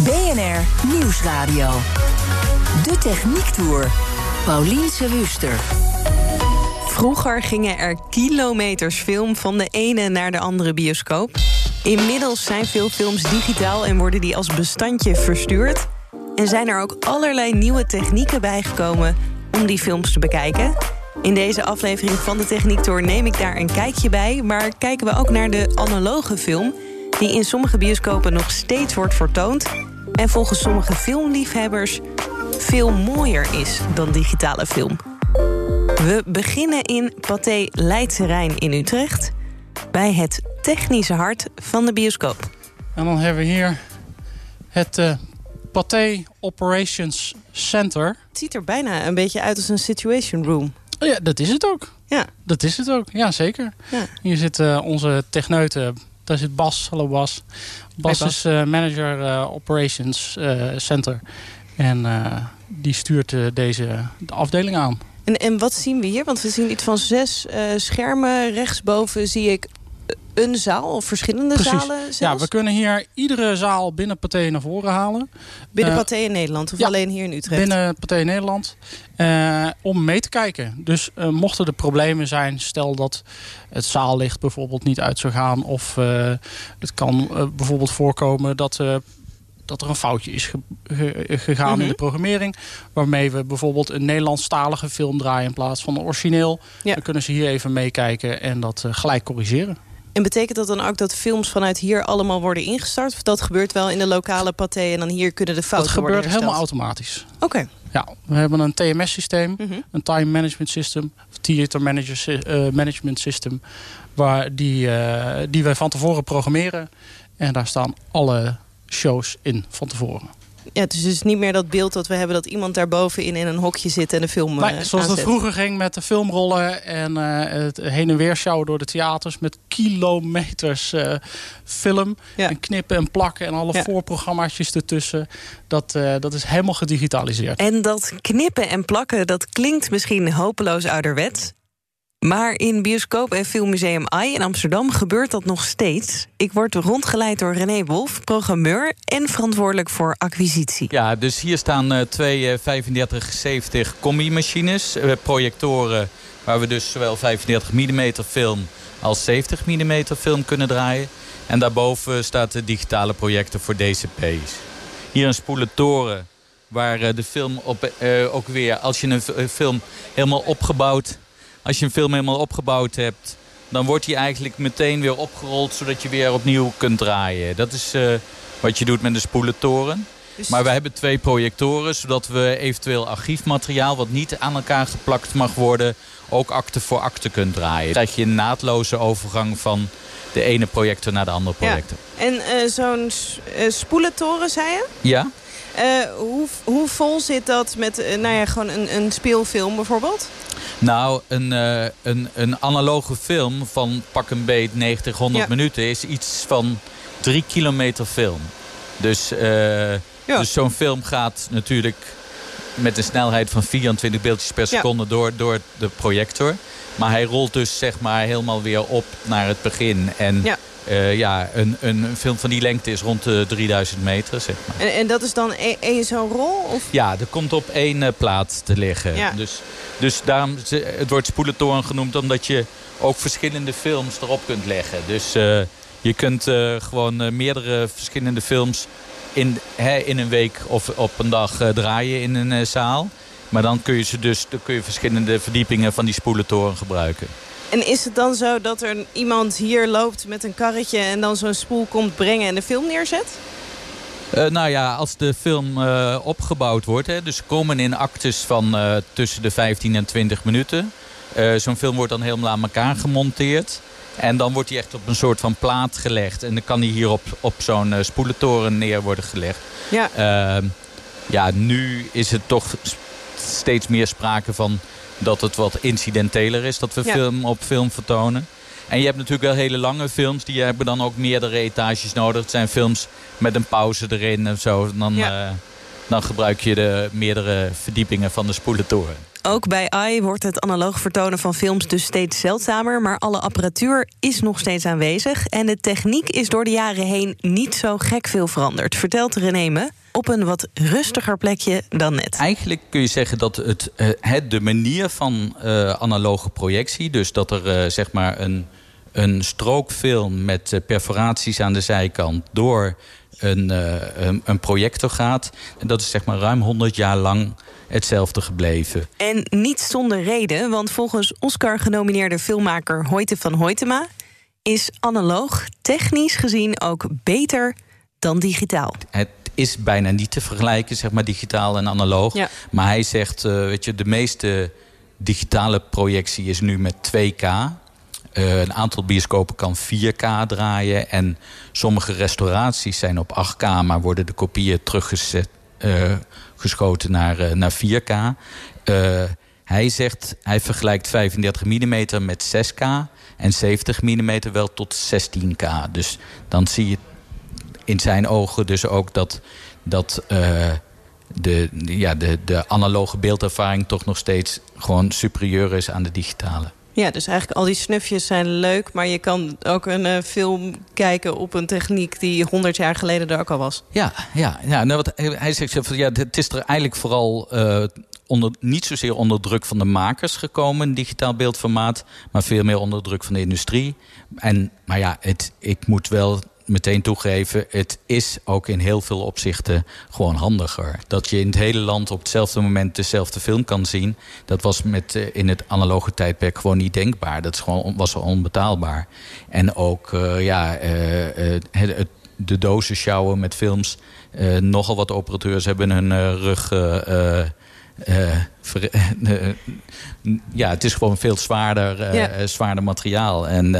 BNR Nieuwsradio. De Techniek Tour. Paulien Wuster. Vroeger gingen er kilometers film van de ene naar de andere bioscoop. Inmiddels zijn veel films digitaal en worden die als bestandje verstuurd. En zijn er ook allerlei nieuwe technieken bijgekomen om die films te bekijken. In deze aflevering van de Techniek Tour neem ik daar een kijkje bij, maar kijken we ook naar de analoge film, die in sommige bioscopen nog steeds wordt vertoond en volgens sommige filmliefhebbers veel mooier is dan digitale film. We beginnen in Pathé Leidse Rijn in Utrecht, bij het technische hart van de bioscoop. En dan hebben we hier het uh, Pathé Operations Center. Het ziet er bijna een beetje uit als een situation room. Oh ja, dat is het ook. Ja. Dat is het ook, ja zeker. Ja. Hier zit uh, onze techneuten. Daar zit Bas. Hallo Bas. Bas, Bas. is uh, manager uh, Operations Center. En die stuurt deze de afdeling aan. En, en wat zien we hier? Want we zien iets van zes schermen. Rechtsboven zie ik een zaal of verschillende Precies. zalen zelfs? Ja, we kunnen hier iedere zaal binnen Pathé naar voren halen. Binnen Uh, Pathé in Nederland of ja, alleen hier in Utrecht? Binnen Pathé Nederland. Uh, om mee te kijken. Dus uh, mochten er problemen zijn, stel dat het zaallicht bijvoorbeeld niet uit zou gaan. Of het kan bijvoorbeeld voorkomen dat dat er een foutje is ge ge gegaan mm -hmm. in de programmering. Waarmee we bijvoorbeeld een Nederlandstalige film draaien in plaats van een origineel. Ja. Dan kunnen ze hier even meekijken en dat uh, gelijk corrigeren. En betekent dat dan ook dat films vanuit hier allemaal worden ingestart? Of dat gebeurt wel in de lokale pathé en dan hier kunnen de fouten worden Dat gebeurt helemaal automatisch. Oké. Okay. Ja, we hebben een TMS-systeem, Mhm. mm -hmm. een Time Management System, Theater Manager, uh, Management System, waar die, uh, die wij van tevoren programmeren. En daar staan alle shows in van tevoren. Ja, dus het is niet meer dat beeld dat we hebben... dat iemand daarbovenin in een hokje zit en de film nee, uh, Zoals aanzet. het vroeger ging met de filmrollen... en uh, het heen en weer sjouwen door de theaters... met kilometers uh, film ja. en knippen en plakken... en alle ja. voorprogramma's ertussen. Dat, uh, dat is helemaal gedigitaliseerd. En dat knippen en plakken, dat klinkt misschien hopeloos ouderwets... Maar in Bioscoop en Filmmuseum AI in Amsterdam gebeurt dat nog steeds. Ik word rondgeleid door René Wolf, programmeur en verantwoordelijk voor acquisitie. Ja, dus hier staan uh, twee uh, 3570 combi-machines, uh, projectoren... waar we dus zowel 35 mm film als 70 mm film kunnen draaien. En daarboven staat de digitale projector voor DCP's. Hier een spoelentoren waar uh, de film op, uh, ook weer... als je een film helemaal opgebouwd als je een film helemaal opgebouwd hebt... dan wordt die eigenlijk meteen weer opgerold... zodat je weer opnieuw kunt draaien. Dat is uh, wat je doet met de spoelentoren. Dus... Maar we hebben twee projectoren... zodat we eventueel archiefmateriaal... wat niet aan elkaar geplakt mag worden... ook acte voor acte kunt draaien. Dan krijg je een naadloze overgang van de ene projector naar de andere projector. Ja. En uh, zo'n uh, spoelentoren, zei je? Ja. Uh, hoe, hoe vol zit dat met uh, nou ja, gewoon een, een speelfilm bijvoorbeeld? Nou, een, uh, een, een analoge film van pak een beet 90, 100 ja. minuten... is iets van drie kilometer film. Dus, ja. dus zo'n film gaat natuurlijk met een snelheid van 24 beeldjes per seconde... Ja. Door, door de projector. Maar hij rolt dus zeg maar helemaal weer op naar het begin. En. Uh, ja, een, een film van die lengte is rond de 3000 meter, zeg maar. En, en dat is dan één zo'n rol? Of? Ja, dat komt op één uh, plaat te liggen. Ja. Dus, dus daarom, het wordt spoelentoren genoemd omdat je ook verschillende films erop kunt leggen. Dus uh, je kunt gewoon meerdere verschillende films in, hè, in een week of op een dag draaien in een zaal. Maar dan kun je, ze dus, dan kun je verschillende verdiepingen van die spoelentoren gebruiken. En is het dan zo dat er iemand hier loopt met een karretje... en dan zo'n spoel komt brengen en de film neerzet? Uh, nou ja, als de film uh, opgebouwd wordt... Hè, dus komen in actes van uh, tussen de 15 en 20 minuten. zo'n film wordt dan helemaal aan elkaar gemonteerd. En dan wordt hij echt op een soort van plaat gelegd. En dan kan hij hier op, op zo'n spoelentoren neer worden gelegd. Ja. Ehm, ja, nu is het toch steeds meer sprake van dat het wat incidenteler is dat we film op film vertonen. En je hebt natuurlijk wel hele lange films. Die hebben dan ook meerdere etages nodig. Het zijn films met een pauze erin en zo. Dan, eh, dan gebruik je de meerdere verdiepingen van de spoelentoren. Ook bij AI wordt het analoog vertonen van films dus steeds zeldzamer. Maar alle apparatuur is nog steeds aanwezig. En de techniek is door de jaren heen niet zo gek veel veranderd. Vertelt René me op een wat rustiger plekje dan net. Eigenlijk kun je zeggen dat het, het eh, de manier van uh, analoge projectie... dus dat er uh, zeg maar een, een strookfilm met perforaties aan de zijkant... door een, een, een projector gaat. En dat is zeg maar ruim 100 jaar lang hetzelfde gebleven. En niet zonder reden, want volgens Oscar-genomineerde filmmaker Hoyte van Hoytema... is analoog technisch gezien ook beter dan digitaal. Het is bijna niet te vergelijken, zeg maar, digitaal en analoog. Ja. Maar hij zegt, uh, weet je, de meeste digitale projectie is nu met 2K. Uh, een aantal bioscopen kan 4K draaien. En sommige restauraties zijn op 8K, maar worden de kopieën teruggezet. Uh, geschoten naar, naar 4K. hij zegt, hij vergelijkt 35 mm met 6K en 70 mm wel tot 16K. Dus dan zie je in zijn ogen dus ook dat, dat uh, de, ja, de, de analoge beeldervaring toch nog steeds gewoon superieur is aan de digitale. Ja, dus eigenlijk al die snufjes zijn leuk... maar je kan ook een uh, film kijken op een techniek... die 100 jaar geleden er ook al was. Ja, ja, ja nou wat, hij zegt, ja, het is er eigenlijk vooral... Uh, onder, niet zozeer onder druk van de makers gekomen, een digitaal beeldformaat... maar veel meer onder druk van de industrie. En, maar ja, het, ik moet wel meteen toegeven, het is ook in heel veel opzichten gewoon handiger. Dat je in het hele land op hetzelfde moment dezelfde film kan zien... dat was met, uh, in het analoge tijdperk gewoon niet denkbaar. Dat is gewoon, was onbetaalbaar. En ook uh, ja, uh, het, de dozen sjouwen met films. nogal wat operateurs hebben hun rug... Ver, ja, het is gewoon veel zwaarder, ja. zwaarder materiaal. En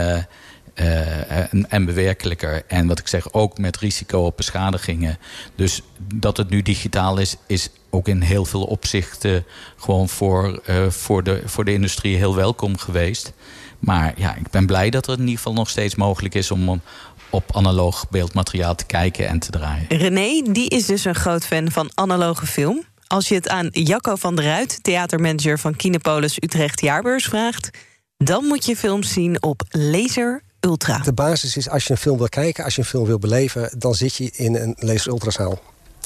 uh, en, en, bewerkelijker. En wat ik zeg, ook met risico op beschadigingen. Dus dat het nu digitaal is, is ook in heel veel opzichten... gewoon voor, uh, voor, de, voor de industrie heel welkom geweest. Maar ja, ik ben blij dat het in ieder geval nog steeds mogelijk is... om op analoog beeldmateriaal te kijken en te draaien. René, die is dus een groot fan van analoge film. Als je het aan Jacco van der Ruit, theatermanager van Kinepolis Utrecht Jaarbeurs vraagt... dan moet je films zien op laser Ultra. De basis is als je een film wil kijken, als je een film wil beleven... dan zit je in een Laser Ultrazaal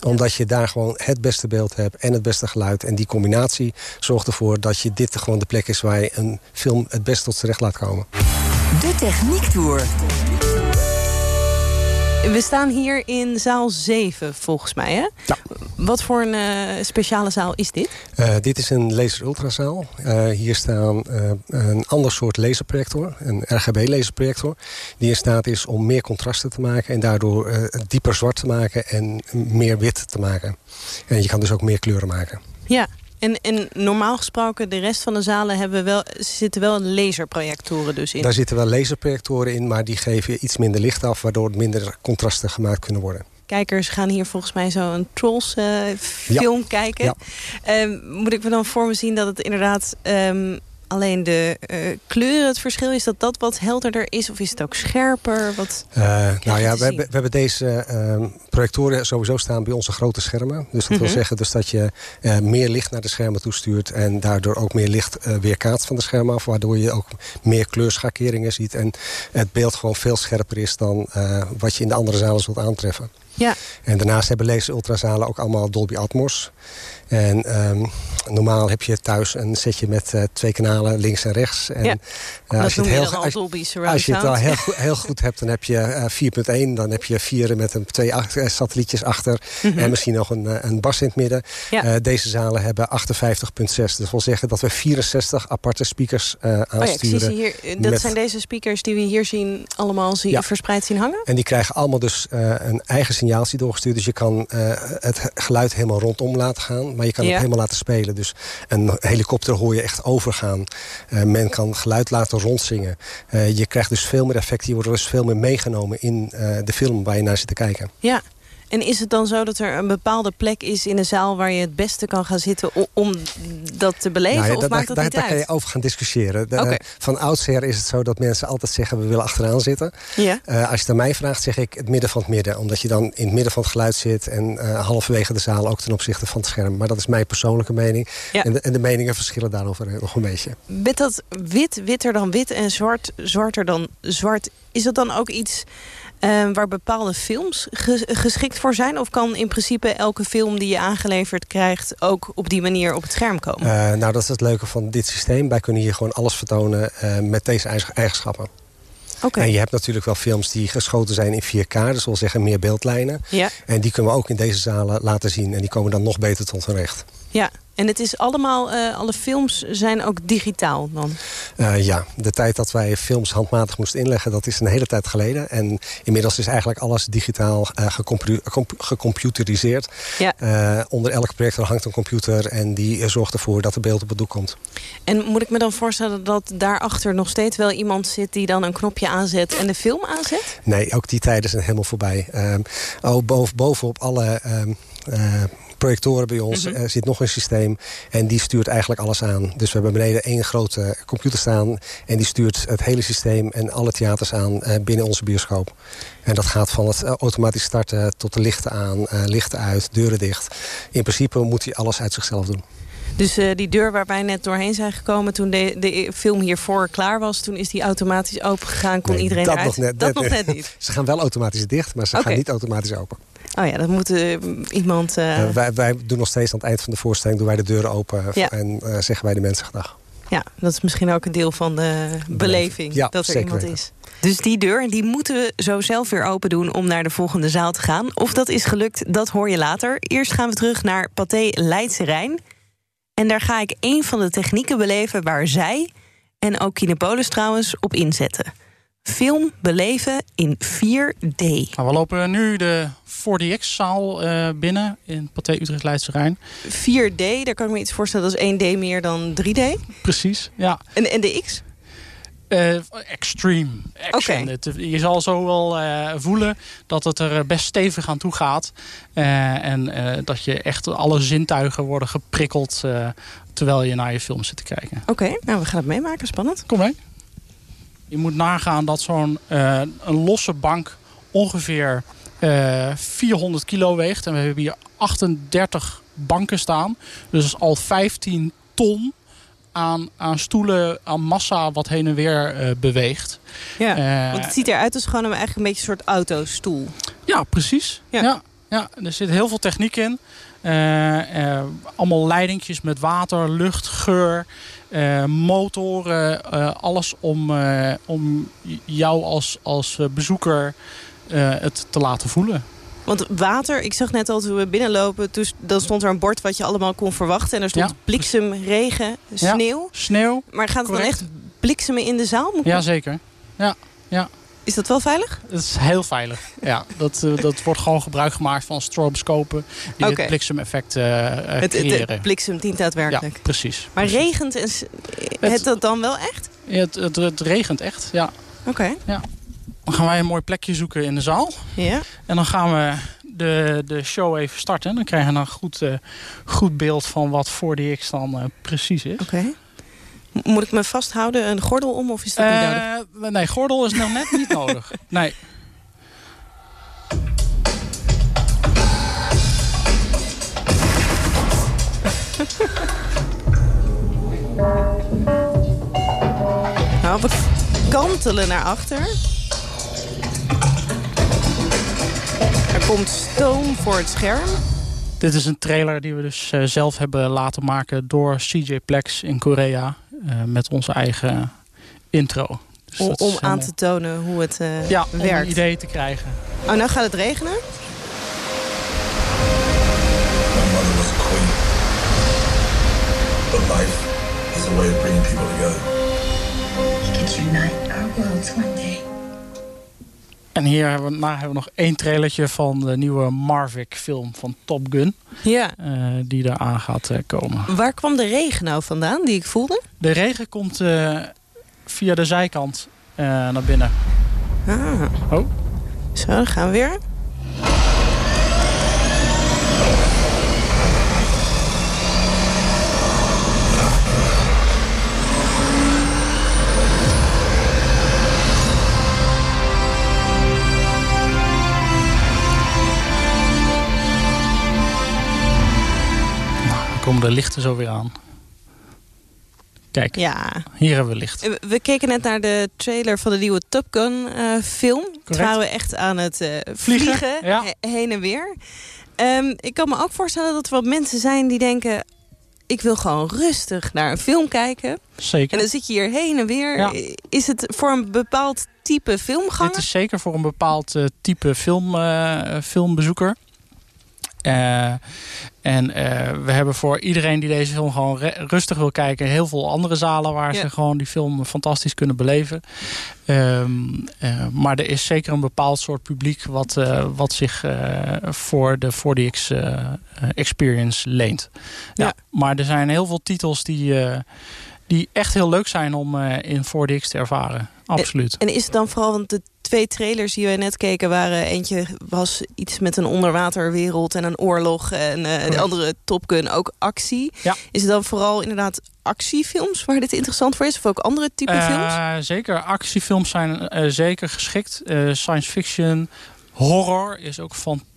omdat je daar gewoon het beste beeld hebt en het beste geluid. En die combinatie zorgt ervoor dat je dit gewoon de plek is... waar je een film het beste tot z'n recht laat komen. De Techniek Tour. We staan hier in zaal 7, volgens mij. Hè? Ja. Wat voor een uh, speciale zaal is dit? Uh, dit is een laser-ultrazaal. Uh, hier staan een ander soort laserprojector. Een RGB-laserprojector. Die in staat is om meer contrasten te maken. En daardoor dieper zwart te maken en meer wit te maken. En je kan dus ook meer kleuren maken. Ja, en, en, normaal gesproken, de rest van de zalen hebben wel, zitten wel laserprojectoren dus in? Daar zitten wel laserprojectoren in, maar die geven iets minder licht af... waardoor minder contrasten gemaakt kunnen worden. Kijkers gaan hier volgens mij zo een Trolls uh, film ja. kijken. Ja. Um, moet ik me dan voor me zien dat het inderdaad... Um, alleen de uh, kleuren het verschil? Is dat dat wat helderder is of is het ook scherper? Wat uh, nou ja, we hebben, we hebben deze uh, projectoren sowieso staan bij onze grote schermen. Dus dat mm -hmm. wil zeggen dus dat je uh, meer licht naar de schermen toestuurt... en daardoor ook meer licht weerkaatst van de schermen af... waardoor je ook meer kleurschakeringen ziet... en het beeld gewoon veel scherper is dan wat je in de andere zalen zult aantreffen. Ja. En daarnaast hebben laser ultrazalen ook allemaal Dolby Atmos. En um, normaal heb je thuis een setje met uh, twee kanalen links en rechts. En, ja, uh, als, je het, heel, als, als je het al heel, heel goed hebt, dan heb je uh, 4.1. Dan heb je vier met een, twee satellietjes achter. Mm -hmm. En misschien nog een, een bas in het midden. Ja. deze zalen hebben 58.6. Dus dat wil zeggen dat we 64 aparte speakers aansturen. Oh ja, hier, dat met... zijn deze speakers die we hier zien allemaal zien, verspreid zien hangen? En die krijgen allemaal dus een eigen signaaltje doorgestuurd. Dus je kan het geluid helemaal rondom laten gaan. Maar je kan Ja. het helemaal laten spelen. Dus een helikopter hoor je echt overgaan. Uh, men kan geluid laten rondzingen. Uh, je krijgt dus veel meer effect. Je wordt dus veel meer meegenomen in uh, de film waar je naar zit te kijken. Ja. En is het dan zo dat er een bepaalde plek is in de zaal... waar je het beste kan gaan zitten om dat te beleven? Nou of maakt dat daar, niet daar uit? kan je over gaan discussiëren. De, Van oudsher is het zo dat mensen altijd zeggen... we willen achteraan zitten. Ja. Uh, als je het aan mij vraagt, zeg ik het midden van het midden. Omdat je dan in het midden van het geluid zit... en uh, halverwege de zaal ook ten opzichte van het scherm. Maar dat is mijn persoonlijke mening. Ja. En, de, en, de, meningen verschillen daarover nog een beetje. Met dat wit, witter dan wit en zwart, zwarter dan zwart... is dat dan ook iets... Uh, waar bepaalde films geschikt voor zijn? Of kan in principe elke film die je aangeleverd krijgt... ook op die manier op het scherm komen? Uh, nou, dat is het leuke van dit systeem. Wij kunnen hier gewoon alles vertonen uh, met deze eigenschappen. Okay. En je hebt natuurlijk wel films die geschoten zijn in 4K. Dus wil zeggen meer beeldlijnen. Ja. En die kunnen we ook in deze zalen laten zien. En die komen dan nog beter tot hun recht. Ja, en het is allemaal, uh, alle films zijn ook digitaal dan? Uh, ja, de tijd dat wij films handmatig moesten inleggen, dat is een hele tijd geleden. En inmiddels is eigenlijk alles digitaal uh, gecompu gecomputeriseerd. Ja. onder elk projector hangt een computer en die zorgt ervoor dat er beeld op het doek komt. En moet ik me dan voorstellen dat daarachter nog steeds wel iemand zit die dan een knopje aanzet en de film aanzet? Nee, ook die tijden zijn helemaal voorbij. oh, boven, bovenop alle projectoren bij ons. Mhm. Er zit nog een systeem en die stuurt eigenlijk alles aan. Dus we hebben beneden één grote computer staan... en die stuurt het hele systeem en alle theaters aan uh, binnen onze bioscoop. En dat gaat van het uh, automatisch starten tot de lichten aan, uh, lichten uit, deuren dicht. In principe moet hij alles uit zichzelf doen. Dus uh, die deur waar wij net doorheen zijn gekomen... toen de, de film hiervoor klaar was... toen is die automatisch open gegaan, kon nee, iedereen dat eruit? Nog net, dat nog net niet? Ze gaan wel automatisch dicht, maar ze okay. gaan niet automatisch open. Oh ja, dat moet uh, iemand... Uh... wij, wij, doen nog steeds aan het eind van de voorstelling... doen wij de deuren open ja. en zeggen wij de mensen gedag. Ja, dat is misschien ook een deel van de beleving. Ja, dat er zeker iemand weten. is. Dus die deur die moeten we zo zelf weer open doen om naar de volgende zaal te gaan. Of dat is gelukt, dat hoor je later. Eerst gaan we terug naar Pathé Leidse Rijn. En daar ga ik een van de technieken beleven waar zij, en ook Kinepolis trouwens, op inzetten. Film beleven in 4D. Nou, we lopen nu de 4DX-zaal uh, binnen in Pathé Utrecht Leidse Rijn. 4D, daar kan ik me iets voorstellen, dat is 1D meer dan 3D. Precies, ja. En, en de X? Uh, extreme action. Okay. Het, je zal zo wel uh, voelen dat het er best stevig aan toe gaat. Uh, en dat je echt alle zintuigen worden geprikkeld terwijl je naar je film zit te kijken. Oké, okay, nou we gaan het meemaken. Spannend. Kom mee. Je moet nagaan dat zo'n een losse bank ongeveer 400 kilo weegt. En we hebben hier 38 banken staan. Dus al 15 ton aan, aan stoelen, aan massa wat heen en weer uh, beweegt. Ja, uh, want het ziet eruit als gewoon een, eigenlijk een beetje een soort autostoel. Ja, precies. Ja. Ja, ja, er zit heel veel techniek in. Uh, allemaal leidingjes met water, lucht, geur, motoren. alles om, om jou als, als bezoeker het te laten voelen. Want water, ik zag net al toen we binnenlopen... Toen, dan stond er een bord wat je allemaal kon verwachten. En er stond ja. bliksem, regen, sneeuw. Ja, sneeuw. Maar gaat het correct. dan echt bliksemen in de zaal? Moet ja, zeker. Ja, ja. Is dat wel veilig? Het is heel veilig. Ja, dat, uh, dat wordt gewoon gebruik gemaakt van stroboscopen... die okay. het bliksemeffect uh, het, creëren. Het, het bliksem dient daadwerkelijk. Ja, precies. Maar precies. regent en het, het dat dan wel echt? Het, het, het regent echt, ja. Oké. Okay. Ja. Dan gaan wij een mooi plekje zoeken in de zaal. Ja. En dan gaan we de, de show even starten. Dan krijgen we een goed, uh, goed beeld van wat 4DX dan uh, precies is. Oké. Okay. Moet ik me vasthouden, een gordel om of is dat niet nodig? Nee, gordel is nog net niet nodig. Nee. nou, we kantelen naar achter. Komt stoom voor het scherm. Dit is een trailer die we dus uh, zelf hebben laten maken door CJ Plex in Korea. Uh, met onze eigen intro. Dus om om aan te tonen hoe het uh, ja, werkt. om een idee te krijgen. Oh, nou gaat het regenen? Life is a way of bringing people together. Unite our worlds one day. En hier hebben we, nou, hebben we nog één trailertje van de nieuwe Marvick-film van Top Gun. Ja. Uh, die eraan gaat uh, komen. Waar kwam de regen nou vandaan die ik voelde? De regen komt uh, via de zijkant naar binnen. Ah. Oh. Zo, dan gaan we weer. Komen de lichten zo weer aan. Kijk, Ja. hier hebben we licht. We- We keken net naar de trailer van de nieuwe Top Gun eh, film. Toen waren we echt aan het eh, vliegen, Vliegen, ja. he- heen en weer. Ehm, ik kan me ook voorstellen dat er wat mensen zijn die denken... ik wil gewoon rustig naar een film kijken. Zeker. En dan zit je hier heen en weer. Ja. Is het voor een bepaald type filmganger? Dit is zeker voor een bepaald eh, type film, eh, filmbezoeker. Eh, en eh, we hebben voor iedereen die deze film gewoon rustig wil kijken... heel veel andere zalen waar Ja. ze gewoon die film fantastisch kunnen beleven. Ehm, eh, maar er is zeker een bepaald soort publiek... wat, eh, wat zich voor de 4DX eh, eh, experience leent. Ja. Ja. Maar er zijn heel veel titels die, die echt heel leuk zijn om in 4DX te ervaren. Absoluut. En is het dan vooral, want de twee trailers die wij net keken waren... eentje was iets met een onderwaterwereld en een oorlog... en eh, de andere Top Gun ook actie. Ja. Is het dan vooral inderdaad actiefilms waar dit interessant voor is? Of ook andere type films? Eh, zeker, actiefilms zijn eh, zeker geschikt. Science fiction, horror is ook fantastisch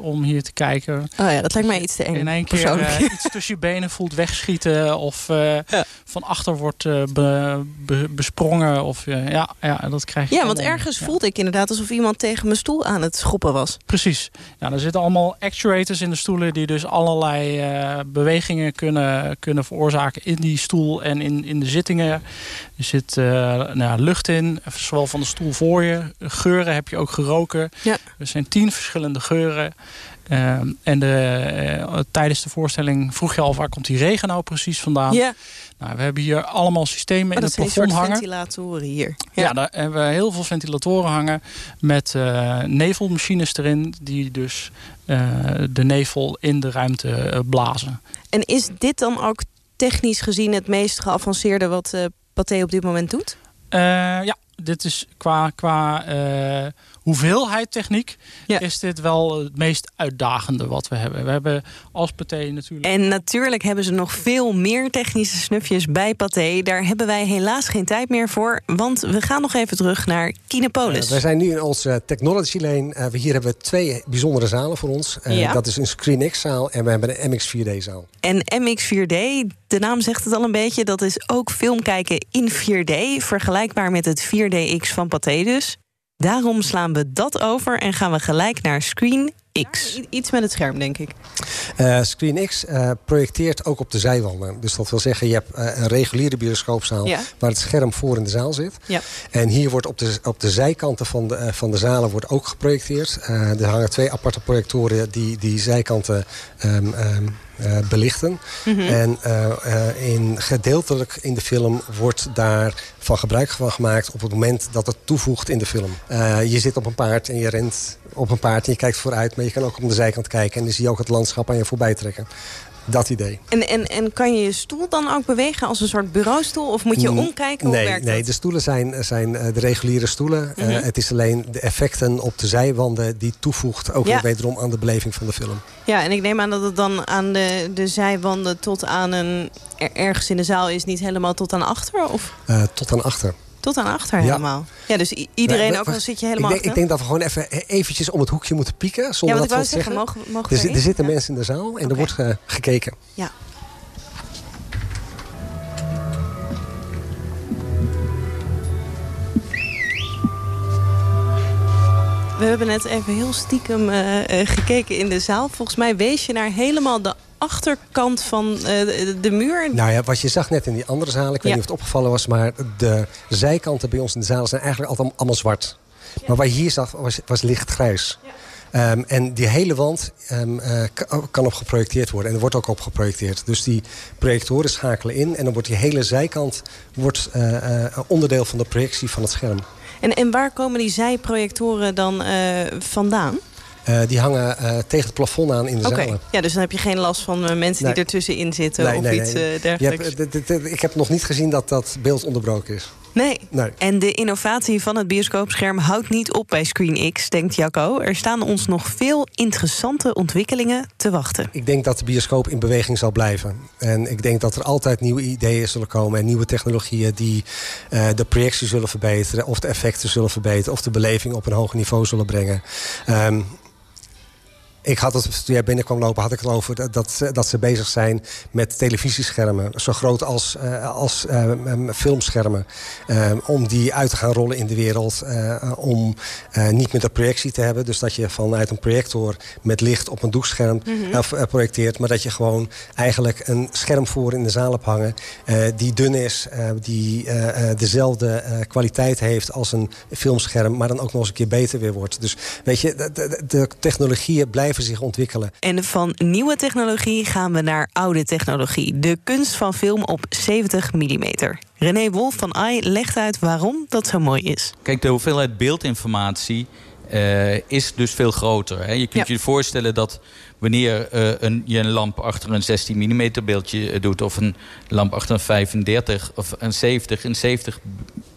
om hier te kijken. Oh ja, dat lijkt mij iets te eng, In één keer eh, iets tussen je benen voelt wegschieten of eh, van achter wordt eh, be- be- besprongen. Of, eh, ja, ja, dat krijg je Ja, want ergens Ja. voelde ik inderdaad alsof iemand tegen mijn stoel aan het schoppen was. Precies. Ja, er zitten allemaal actuators in de stoelen die dus allerlei eh, bewegingen kunnen, kunnen veroorzaken in die stoel en in, in de zittingen. Er zit eh, nou, ja, lucht in, zowel van de stoel voor je. Geuren heb je ook geroken. Ja. Er zijn tien verschillende geuren. Ehm, en de, eh, tijdens de voorstelling vroeg je al waar komt die regen nou precies vandaan. Ja, Nou, we hebben hier allemaal systemen maar in het plafond hangen. ventilatoren hier. Ja. daar hebben we heel veel ventilatoren hangen met eh, nevelmachines erin die dus eh, de nevel in de ruimte blazen. En is dit dan ook technisch gezien het meest geavanceerde wat Pathé op dit moment doet? Ja, dit is qua, qua hoeveelheid techniek Ja. is dit wel het meest uitdagende wat we hebben. We hebben als Pathé natuurlijk... En natuurlijk hebben ze nog veel meer technische snufjes bij Pathé. Daar hebben wij helaas geen tijd meer voor. Want we gaan nog even terug naar Kinepolis. Uh, wij zijn nu in onze Technology Lane. Uh, hier hebben we twee bijzondere zalen voor ons. Uh, Ja. Dat is een ScreenX-zaal en we hebben een MX4D-zaal. En MX4D, de naam zegt het al een beetje... dat is ook film kijken in 4D. Vergelijkbaar met het 4DX van Pathé dus. Daarom slaan we dat over en gaan we gelijk naar Screen X. iets met het scherm, denk ik. Uh, ScreenX uh, projecteert ook op de zijwanden. Dus dat wil zeggen, je hebt uh, een reguliere bioscoopzaal... Ja. waar het scherm voor in de zaal zit. Ja. En hier wordt op de, op de zijkanten van de, van de zalen wordt ook geprojecteerd. er hangen twee aparte projectoren die die zijkanten um, um, uh, belichten. Mhm. Mm -hmm. En uh, in, gedeeltelijk in de film wordt daar van gebruik van gemaakt... op het moment dat het toevoegt in de film. Je zit op een paard en je rent op een paard en je kijkt vooruit... maar je kan ook op de zijkant kijken en dan zie je ook het landschap aan je voorbij trekken. Dat idee. En, en, en kan je je stoel dan ook bewegen als een soort bureaustoel? Of moet je omkijken? Hoe nee, werkt nee dat? de stoelen zijn, zijn de reguliere stoelen. Mm -hmm. uh, het is alleen de effecten op de zijwanden die toevoegt... ook ja. weer wederom aan de beleving van de film. Ja, en ik neem aan dat het dan aan de, de zijwanden tot aan een... Er, ergens in de zaal is, niet helemaal tot aan achter? Of? Uh, tot aan achter. Tot aan achter helemaal. Ja, dus iedereen nee, ook al zit je helemaal ik denk, ik denk dat we gewoon even eventjes om het hoekje moeten pieken. Zonder ja, wat dat ik wou zeggen. Mogen, mogen er, we er zitten mensen in de zaal en okay. er wordt gekeken. Ja. We hebben net even heel stiekem uh, uh, gekeken in de zaal. Volgens mij wees je naar helemaal de achterkant van uh, de, muur. Nou ja, wat je zag net in die andere zaal, ik weet ja. niet of het opgevallen was... maar de zijkanten bij ons in de zaal zijn eigenlijk altijd allemaal zwart. Ja. Maar waar je hier zag, was, was lichtgrijs. Ja. Um, en die hele wand um, uh, kan op geprojecteerd worden. En er wordt ook op geprojecteerd. Dus die projectoren schakelen in. En dan wordt die hele zijkant wordt, uh, uh, onderdeel van de projectie van het scherm. En, en waar komen die zijprojectoren dan vandaan? Uh, die hangen uh, tegen het plafond aan in de okay. zalen. Ja, dus dan heb je geen last van uh, mensen nee. die ertussenin zitten nee, of nee, iets dergelijks. Hebt, ik heb nog niet gezien dat dat beeld onderbroken is. Nee. nee. En de innovatie van het bioscoopscherm houdt niet op bij Screen X, denkt Jacco. Er staan ons nog veel interessante ontwikkelingen te wachten. Ik denk dat de bioscoop in beweging zal blijven. En ik denk dat er altijd nieuwe ideeën zullen komen en nieuwe technologieën die uh, de projectie zullen verbeteren, of de effecten zullen verbeteren, of de beleving op een hoger niveau zullen brengen. Um, Ik had het, toen jij binnenkwam lopen, had ik het over dat, dat, ze- dat ze bezig zijn met televisieschermen. Zo groot als, eh, als eh, filmschermen. Eh, om die uit te gaan rollen in de wereld. om niet meer de projectie te hebben. Dus dat je vanuit een projector met licht op een doekscherm Mhm. projecteert. Maar dat je gewoon eigenlijk een scherm voor in de zaal hebt hangen. die dun is, die dezelfde kwaliteit heeft als een filmscherm. Maar dan ook nog eens een keer beter weer wordt. Dus weet je, de, de, de technologieën blijven zich ontwikkelen. En van nieuwe technologie gaan we naar oude technologie. De kunst van film op 70 mm. René Wolf van AI legt uit waarom dat zo mooi is. Kijk, de hoeveelheid beeldinformatie eh, is dus veel groter. Hè. Je kunt Ja. je voorstellen dat wanneer eh, een, je een lamp achter een 16 mm beeldje eh, doet... of een lamp achter een 35 of een 70... een 70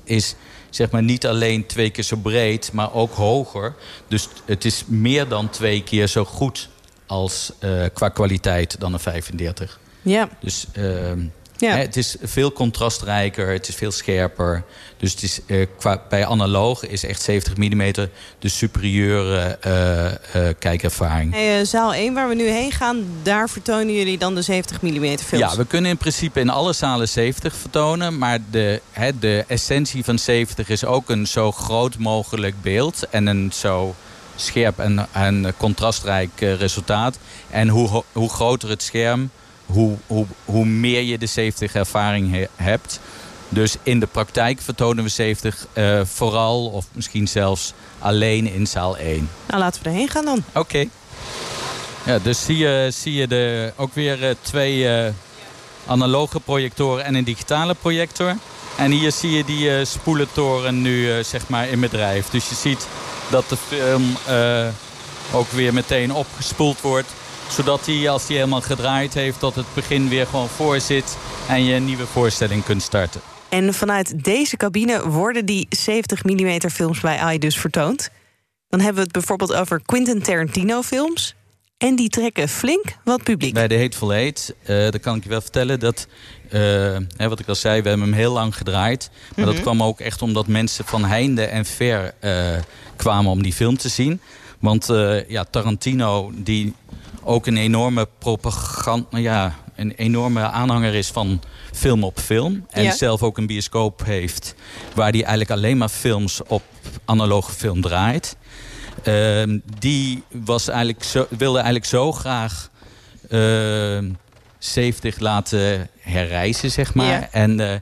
is zeg maar niet alleen twee keer zo breed, maar ook hoger. Dus het is meer dan twee keer zo goed als qua kwaliteit dan een 35. Ja. Dus ehm, Ja. hè, het is veel contrastrijker, het is veel scherper. Dus het is, eh, qua, bij analoog is echt 70 mm de superieure eh, eh, kijkervaring. Hey, zaal 1, waar we nu heen gaan, daar vertonen jullie dan de 70 mm films. Ja, we kunnen in principe in alle zalen 70 vertonen. Maar de, hè, de essentie van 70 is ook een zo groot mogelijk beeld. En een zo scherp en, en contrastrijk resultaat. En hoe, ho- hoe groter het scherm, hoe, hoe, hoe meer je de 70 ervaring he- hebt. Dus in de praktijk vertonen we 70 eh, vooral of misschien zelfs alleen in zaal 1. Nou, laten we erheen gaan dan. Oké. Ja, dus zie je, zie je de, ook weer eh, twee eh, analoge projectoren en een digitale projector. En hier zie je die spoelentoren nu zeg maar in bedrijf. Dus je ziet dat de film ook weer meteen opgespoeld wordt. Zodat hij, als hij helemaal gedraaid heeft, tot het begin weer gewoon voor zit. En je een nieuwe voorstelling kunt starten. En vanuit deze cabine worden die 70 mm films bij AI dus vertoond. Dan hebben we het bijvoorbeeld over Quentin Tarantino films. En die trekken flink wat publiek. Bij de Hateful Eight, dat kan ik je wel vertellen dat, eh, hè, wat ik al zei, we hebben hem heel lang gedraaid. Maar dat Mhm. kwam ook echt omdat mensen van heinde en ver eh, kwamen om die film te zien. Want ja, Tarantino, die ook een enorme propaganda, ja, een enorme aanhanger is van film op film. En Ja. zelf ook een bioscoop heeft waar hij eigenlijk alleen maar films op analoge film draait. Ehm, die was eigenlijk zo, wilde eigenlijk zo graag ehm 70 laten herreizen, zeg maar. Ja. En eh,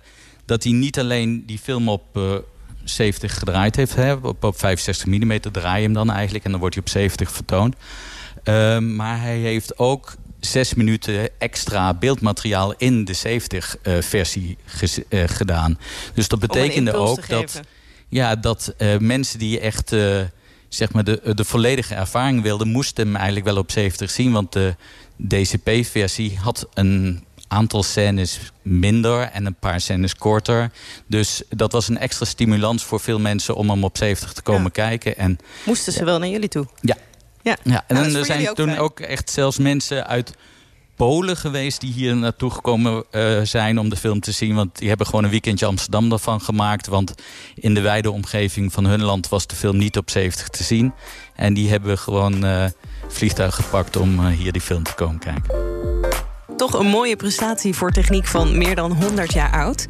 dat hij niet alleen die film op eh, 70 gedraaid heeft, hè, op, op 65 mm draai je hem dan eigenlijk en dan wordt hij op 70 vertoond. Ehm, maar hij heeft ook zes minuten extra beeldmateriaal in de 70-versie gedaan. Dus dat betekende ook dat, ja, dat eh, mensen die echt eh, zeg maar de, de volledige ervaring wilden, moesten hem eigenlijk wel op 70 zien. Want de DCP-versie had een aantal scènes minder en een paar scènes korter. Dus dat was een extra stimulans voor veel mensen om hem op 70 te komen kijken. En Moesten ze wel naar jullie toe? ja. Ja, Ja, en er zijn ook toen ook echt zelfs mensen uit Polen geweest die hier naartoe gekomen eh, zijn om de film te zien. Want die hebben gewoon een weekendje Amsterdam daarvan gemaakt. Want in de wijde omgeving van hun land was de film niet op 70 te zien. En die hebben gewoon eh vliegtuig gepakt om eh, hier die film te komen kijken. Toch een mooie prestatie voor techniek van meer dan 100 jaar oud.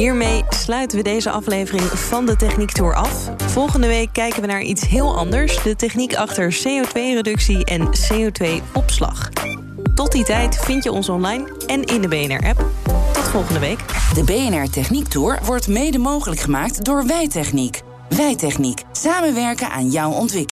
Hiermee sluiten we deze aflevering van de Techniek Tour af. Volgende week kijken we naar iets heel anders: de techniek achter CO2-reductie en CO2-opslag. Tot die tijd vind je ons online en in de BNR-app. Tot volgende week. De BNR Techniek Tour wordt mede mogelijk gemaakt door Wijtechniek. Wijtechniek. Samenwerken aan jouw ontwikkeling.